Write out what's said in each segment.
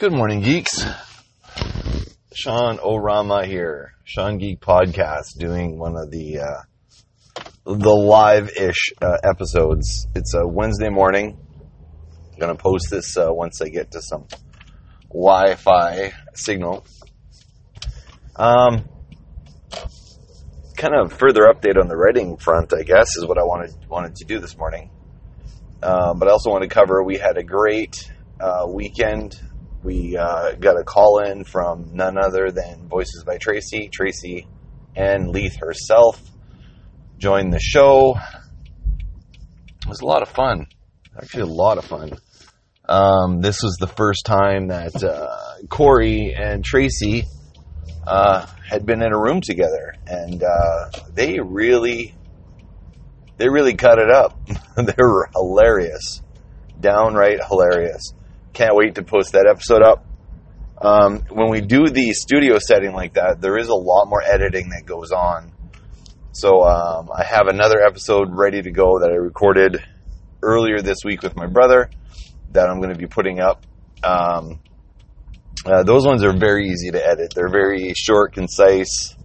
Good morning, geeks. Sean Orama here, Sean Geek Podcast, doing one of the uh, the live-ish uh, episodes. It's a Wednesday morning. I'm gonna post this uh, once I get to some Wi-Fi signal. Um, kind of further update on the writing front, I guess, is what I wanted wanted to do this morning. Um, but I also want to cover we had a great uh, weekend we uh, got a call in from none other than Voices by Tracy. Tracy and Leith herself joined the show. It was a lot of fun. Actually, a lot of fun. Um, this was the first time that uh, Corey and Tracy uh, had been in a room together, and uh, they really, they really cut it up. they were hilarious, downright hilarious can't wait to post that episode up. Um, when we do the studio setting like that, there is a lot more editing that goes on. So um, I have another episode ready to go that I recorded earlier this week with my brother that I'm going to be putting up. Um, uh, those ones are very easy to edit. They're very short, concise,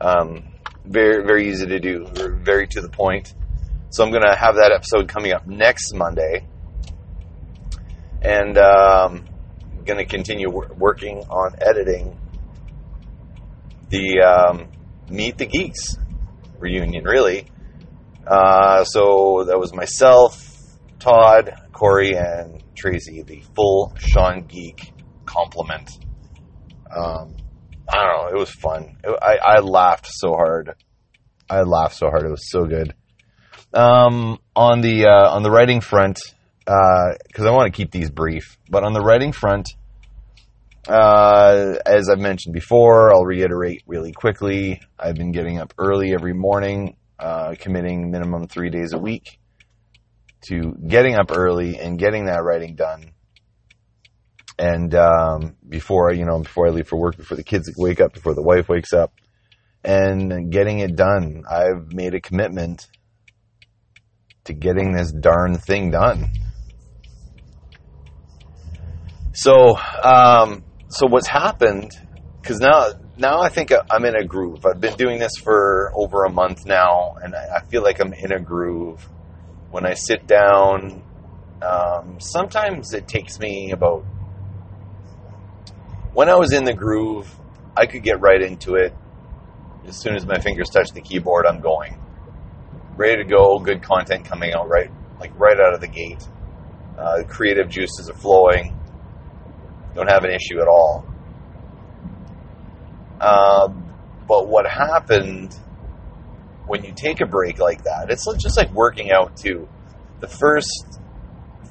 um, very very easy to do, very to the point. So I'm going to have that episode coming up next Monday and um, going to continue working on editing the um, Meet the Geeks reunion, really. Uh, so that was myself, Todd, Corey, and Tracy, the full Sean Geek complement. Um, I don't know, it was fun. It, I, I laughed so hard. I laughed so hard. It was so good. Um, on the uh, on the writing front, because uh, I want to keep these brief. But on the writing front, uh, as I've mentioned before, I'll reiterate really quickly. I've been getting up early every morning, uh, committing minimum three days a week to getting up early and getting that writing done. And um, before you know, before I leave for work, before the kids wake up, before the wife wakes up, and getting it done. I've made a commitment to getting this darn thing done. So, um, so what's happened? Because now, now I think I'm in a groove. I've been doing this for over a month now, and I feel like I'm in a groove. When I sit down, um, sometimes it takes me about. When I was in the groove, I could get right into it. As soon as my fingers touch the keyboard, I'm going. Ready to go, good content coming out right, like right out of the gate. Uh, creative juices are flowing don't have an issue at all. Um, but what happened when you take a break like that? It's just like working out too. The first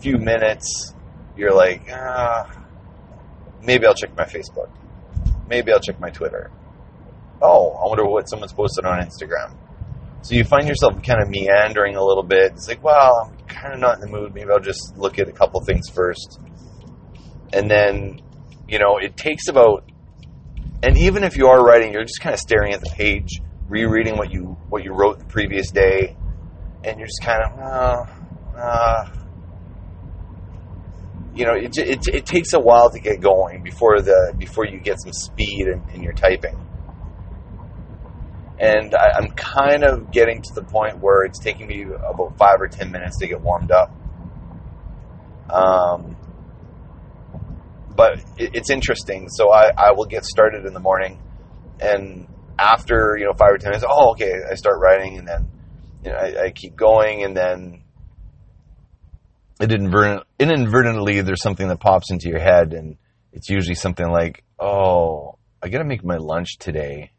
few minutes, you're like, ah, maybe I'll check my Facebook. Maybe I'll check my Twitter. Oh, I wonder what someone's posted on Instagram. So you find yourself kind of meandering a little bit. It's like, well, I'm kind of not in the mood. Maybe I'll just look at a couple things first and then you know it takes about and even if you are writing you're just kind of staring at the page rereading what you what you wrote the previous day and you're just kind of uh, uh, you know it, it, it, takes a while to get going before the before you get some speed in, in your typing. And I, I'm kind of getting to the point where it's taking me about five or ten minutes to get warmed up. Um, but it, it's interesting. So I, I will get started in the morning, and after you know five or ten minutes, oh okay, I start writing, and then you know, I, I keep going, and then it inadvertent, inadvertently there's something that pops into your head, and it's usually something like, oh, I got to make my lunch today.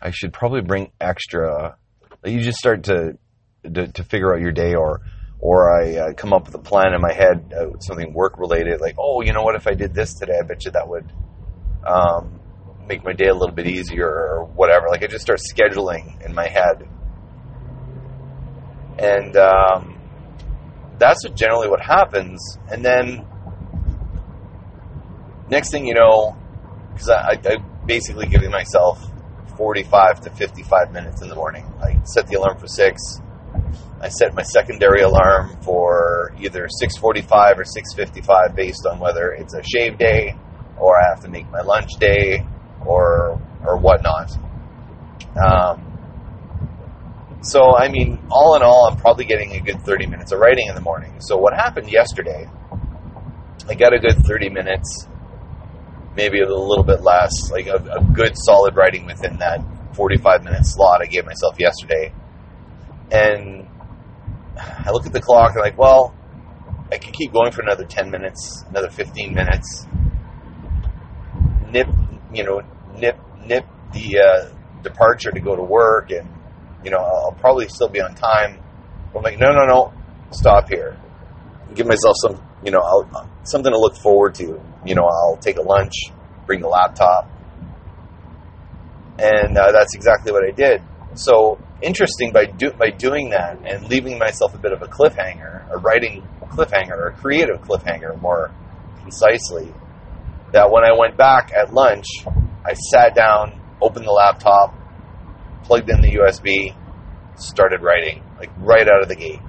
I should probably bring extra. You just start to, to, to figure out your day, or or I uh, come up with a plan in my head, uh, something work related, like, oh, you know what, if I did this today, I bet you that would um, make my day a little bit easier or whatever. Like, I just start scheduling in my head. And um, that's what generally what happens. And then, next thing you know, because I, I, I basically giving myself 45 to 55 minutes in the morning. I set the alarm for 6 I set my secondary alarm for either 6:45 or 6:55, based on whether it's a shave day, or I have to make my lunch day, or or whatnot. Um, so, I mean, all in all, I'm probably getting a good 30 minutes of writing in the morning. So, what happened yesterday? I got a good 30 minutes, maybe a little bit less, like a, a good solid writing within that 45 minute slot I gave myself yesterday. And I look at the clock and I'm like, well, I can keep going for another 10 minutes, another 15 minutes. Nip, you know, nip, nip the uh, departure to go to work, and you know, I'll probably still be on time. I'm like, no, no, no, stop here. Give myself some, you know, I'll, something to look forward to. You know, I'll take a lunch, bring the laptop, and uh, that's exactly what I did. So interesting by do, by doing that and leaving myself a bit of a cliffhanger, a writing cliffhanger, a creative cliffhanger, more concisely. That when I went back at lunch, I sat down, opened the laptop, plugged in the USB, started writing like right out of the gate.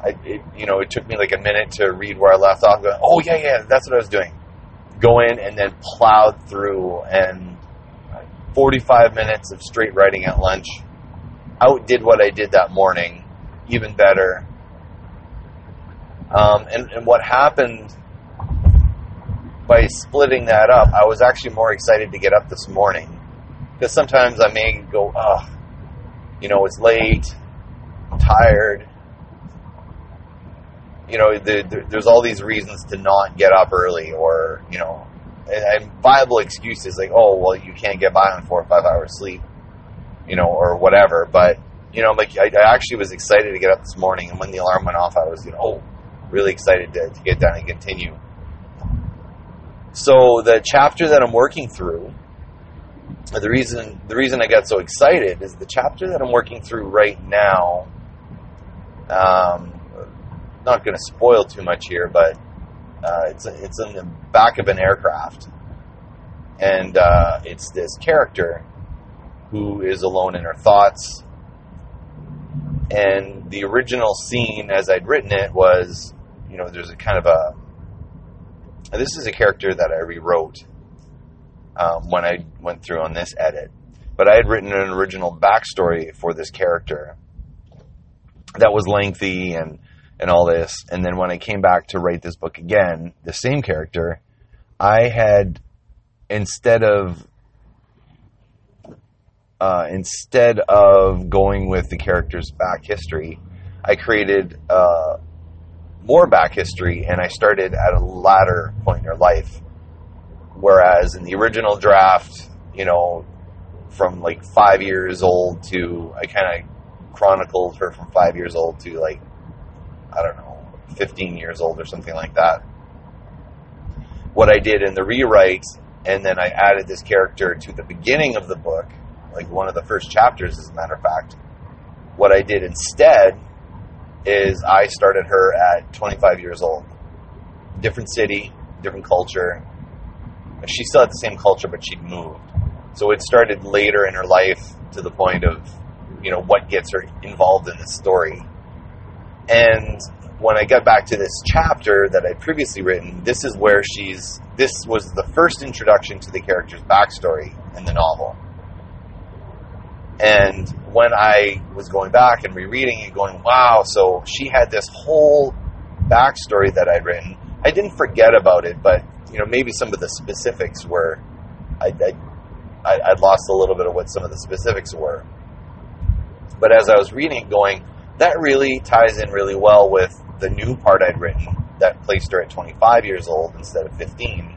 I, it, you know, it took me like a minute to read where I left off. Going, oh yeah, yeah, that's what I was doing. Go in and then plowed through and 45 minutes of straight writing at lunch. Outdid what I did that morning, even better. Um, and, and what happened by splitting that up, I was actually more excited to get up this morning. Because sometimes I may go, oh, you know, it's late, I'm tired. You know, the, the, there's all these reasons to not get up early or, you know, and, and viable excuses like, oh, well, you can't get by on four or five hours sleep, you know, or whatever. But, you know, like, I, I actually was excited to get up this morning, and when the alarm went off, I was, you know, oh, really excited to, to get down and continue. So the chapter that I'm working through, the reason the reason I got so excited is the chapter that I'm working through right now. Um, not going to spoil too much here, but uh, it's it's in the back of an aircraft, and uh, it's this character who is alone in her thoughts. And the original scene, as I'd written it, was you know there's a kind of a this is a character that I rewrote um, when I went through on this edit, but I had written an original backstory for this character that was lengthy and and all this. And then when I came back to write this book again, the same character, I had instead of uh, instead of going with the character's back history, I created uh, more back history and I started at a latter point in her life. Whereas in the original draft, you know, from like five years old to I kind of chronicled her from five years old to like I don't know, 15 years old or something like that. What I did in the rewrite, and then I added this character to the beginning of the book, like one of the first chapters, as a matter of fact. What I did instead is I started her at 25 years old. Different city, different culture. She still had the same culture, but she'd moved. So it started later in her life to the point of, you know, what gets her involved in the story. And when I got back to this chapter that I'd previously written, this is where she's. This was the first introduction to the character's backstory in the novel. And when I was going back and rereading it, going, wow, so she had this whole backstory that I'd written. I didn't forget about it, but you know, maybe some of the specifics were, I, I, I'd lost a little bit of what some of the specifics were. But as I was reading it, going, that really ties in really well with the new part I'd written that placed her at 25 years old instead of 15.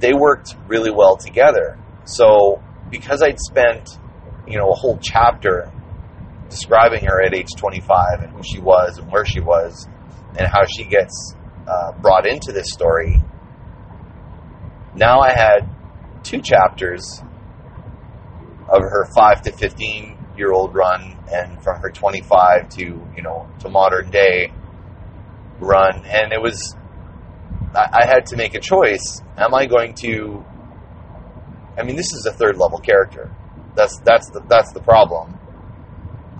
They worked really well together. So because I'd spent, you know, a whole chapter describing her at age 25 and who she was and where she was and how she gets uh, brought into this story, now I had two chapters of her 5 to 15 year old run and from her 25 to you know to modern day run. And it was I, I had to make a choice. Am i going to i mean this is a third level character that's that's the that's the problem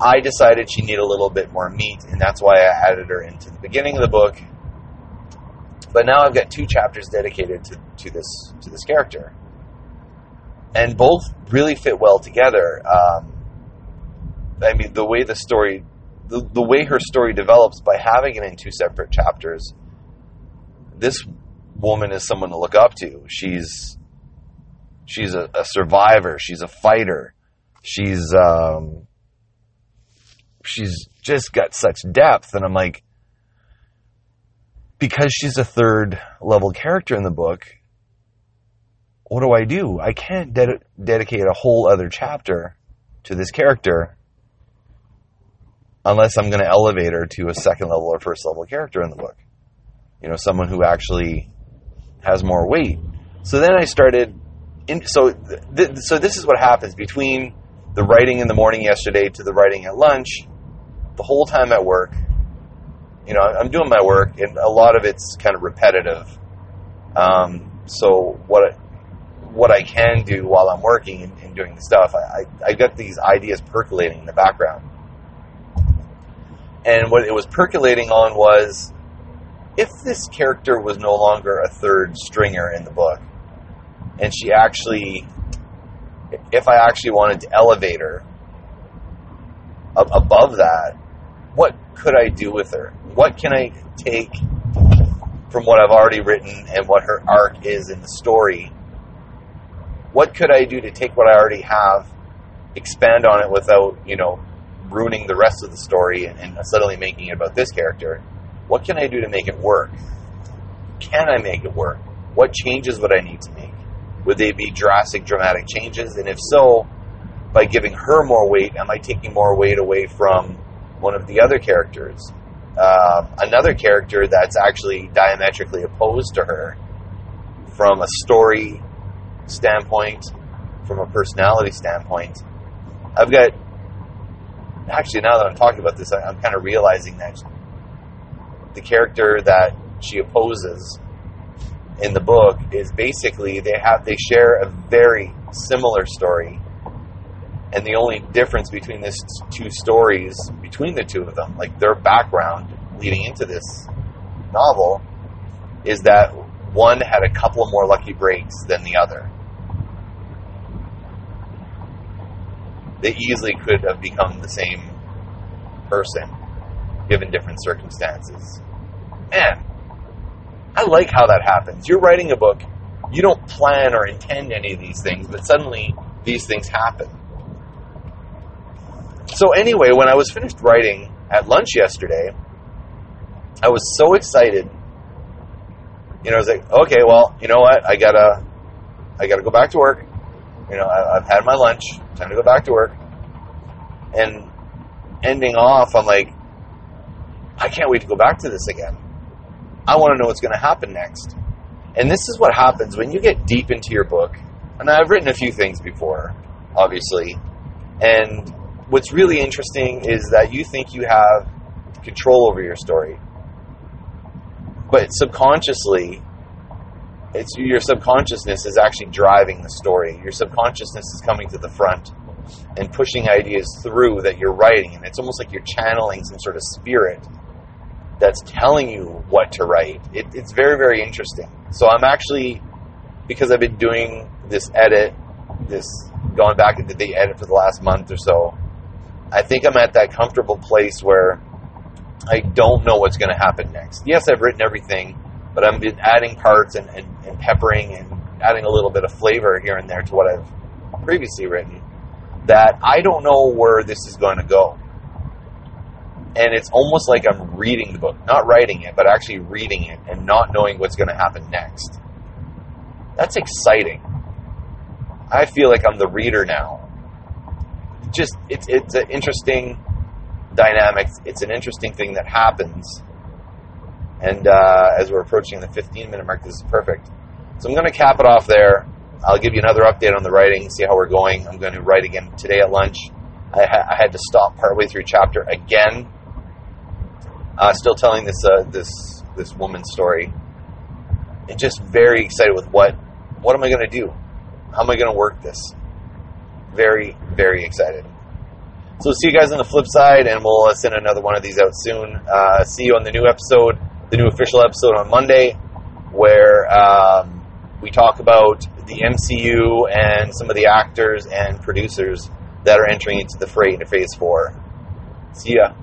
I decided she needed a little bit more meat, and that's why I added her into the beginning of the book. But now I've got two chapters dedicated to, to this to this character, and both really fit well together. Um, I mean, the way the story, the, the way her story develops by having it in two separate chapters. This woman is someone to look up to. She's she's a, a survivor. She's a fighter. She's um, she's just got such depth, and I'm like, because she's a third level character in the book. What do I do? I can't ded- dedicate a whole other chapter to this character unless I'm going to elevate her to a second level or first level character in the book. You know, someone who actually has more weight. So then I started. In, so, th- so this is what happens between the writing in the morning yesterday to the writing at lunch. The whole time at work, you know, I'm doing my work, and a lot of it's kind of repetitive. Um, so what what I can do while I'm working and, and doing the stuff, I, I I got these ideas percolating in the background. And what it was percolating on was if this character was no longer a third stringer in the book, and she actually, if I actually wanted to elevate her above that, what could I do with her? What can I take from what I've already written and what her arc is in the story? What could I do to take what I already have, expand on it without, you know, ruining the rest of the story and, and suddenly making it about this character? What can I do to make it work? Can I make it work? What changes would I need to make? Would they be drastic, dramatic changes? And if so, by giving her more weight, am I taking more weight away from one of the other characters? Uh, another character that's actually diametrically opposed to her from a story standpoint, from a personality standpoint. I've got, actually, now that I'm talking about this, I'm kind of realizing that the character that she opposes in the book is basically they have they share a very similar story and the only difference between these two stories between the two of them like their background leading into this novel is that one had a couple more lucky breaks than the other they easily could have become the same person given different circumstances. Man, I like how that happens. You're writing a book, you don't plan or intend any of these things, but suddenly these things happen. So, anyway, when I was finished writing at lunch yesterday, I was so excited. You know, I was like, okay, well, you know what? I gotta, I gotta go back to work. You know, I, I've had my lunch. Time to go back to work. And ending off, I'm like, I can't wait to go back to this again. I want to know what's going to happen next. And this is what happens when you get deep into your book. And I've written a few things before, obviously. And what's really interesting is that you think you have control over your story. But subconsciously, it's your subconsciousness is actually driving the story. Your subconsciousness is coming to the front and pushing ideas through that you're writing. And it's almost like you're channeling some sort of spirit that's telling you what to write. It, it's very, very interesting. So I'm actually, because I've been doing this edit, this going back into the edit for the last month or so, I think I'm at that comfortable place where I don't know what's going to happen next. Yes, I've written everything, but I've been adding parts and, and, and peppering and adding a little bit of flavor here and there to what I've previously written that I don't know where this is going to go and it's almost like I'm reading the book, not writing it, but actually reading it and not knowing what's going to happen next. That's exciting. I feel like I'm the reader now. Just it's it's an interesting dynamic. It's an interesting thing that happens. And uh, as we're approaching the 15 minute mark, this is perfect. So I'm going to cap it off there. I'll give you another update on the writing, see how we're going. I'm going to write again today at lunch. I, ha- I had to stop partway through chapter again uh, still telling this uh, this this woman's story, and just very excited with what what am I going to do? How am I going to work this? Very very excited. So see you guys on the flip side, and we'll uh, send another one of these out soon. Uh, see you on the new episode, the new official episode on Monday, where um, we talk about the MCU and some of the actors and producers that are entering into the freight into Phase 4. See ya.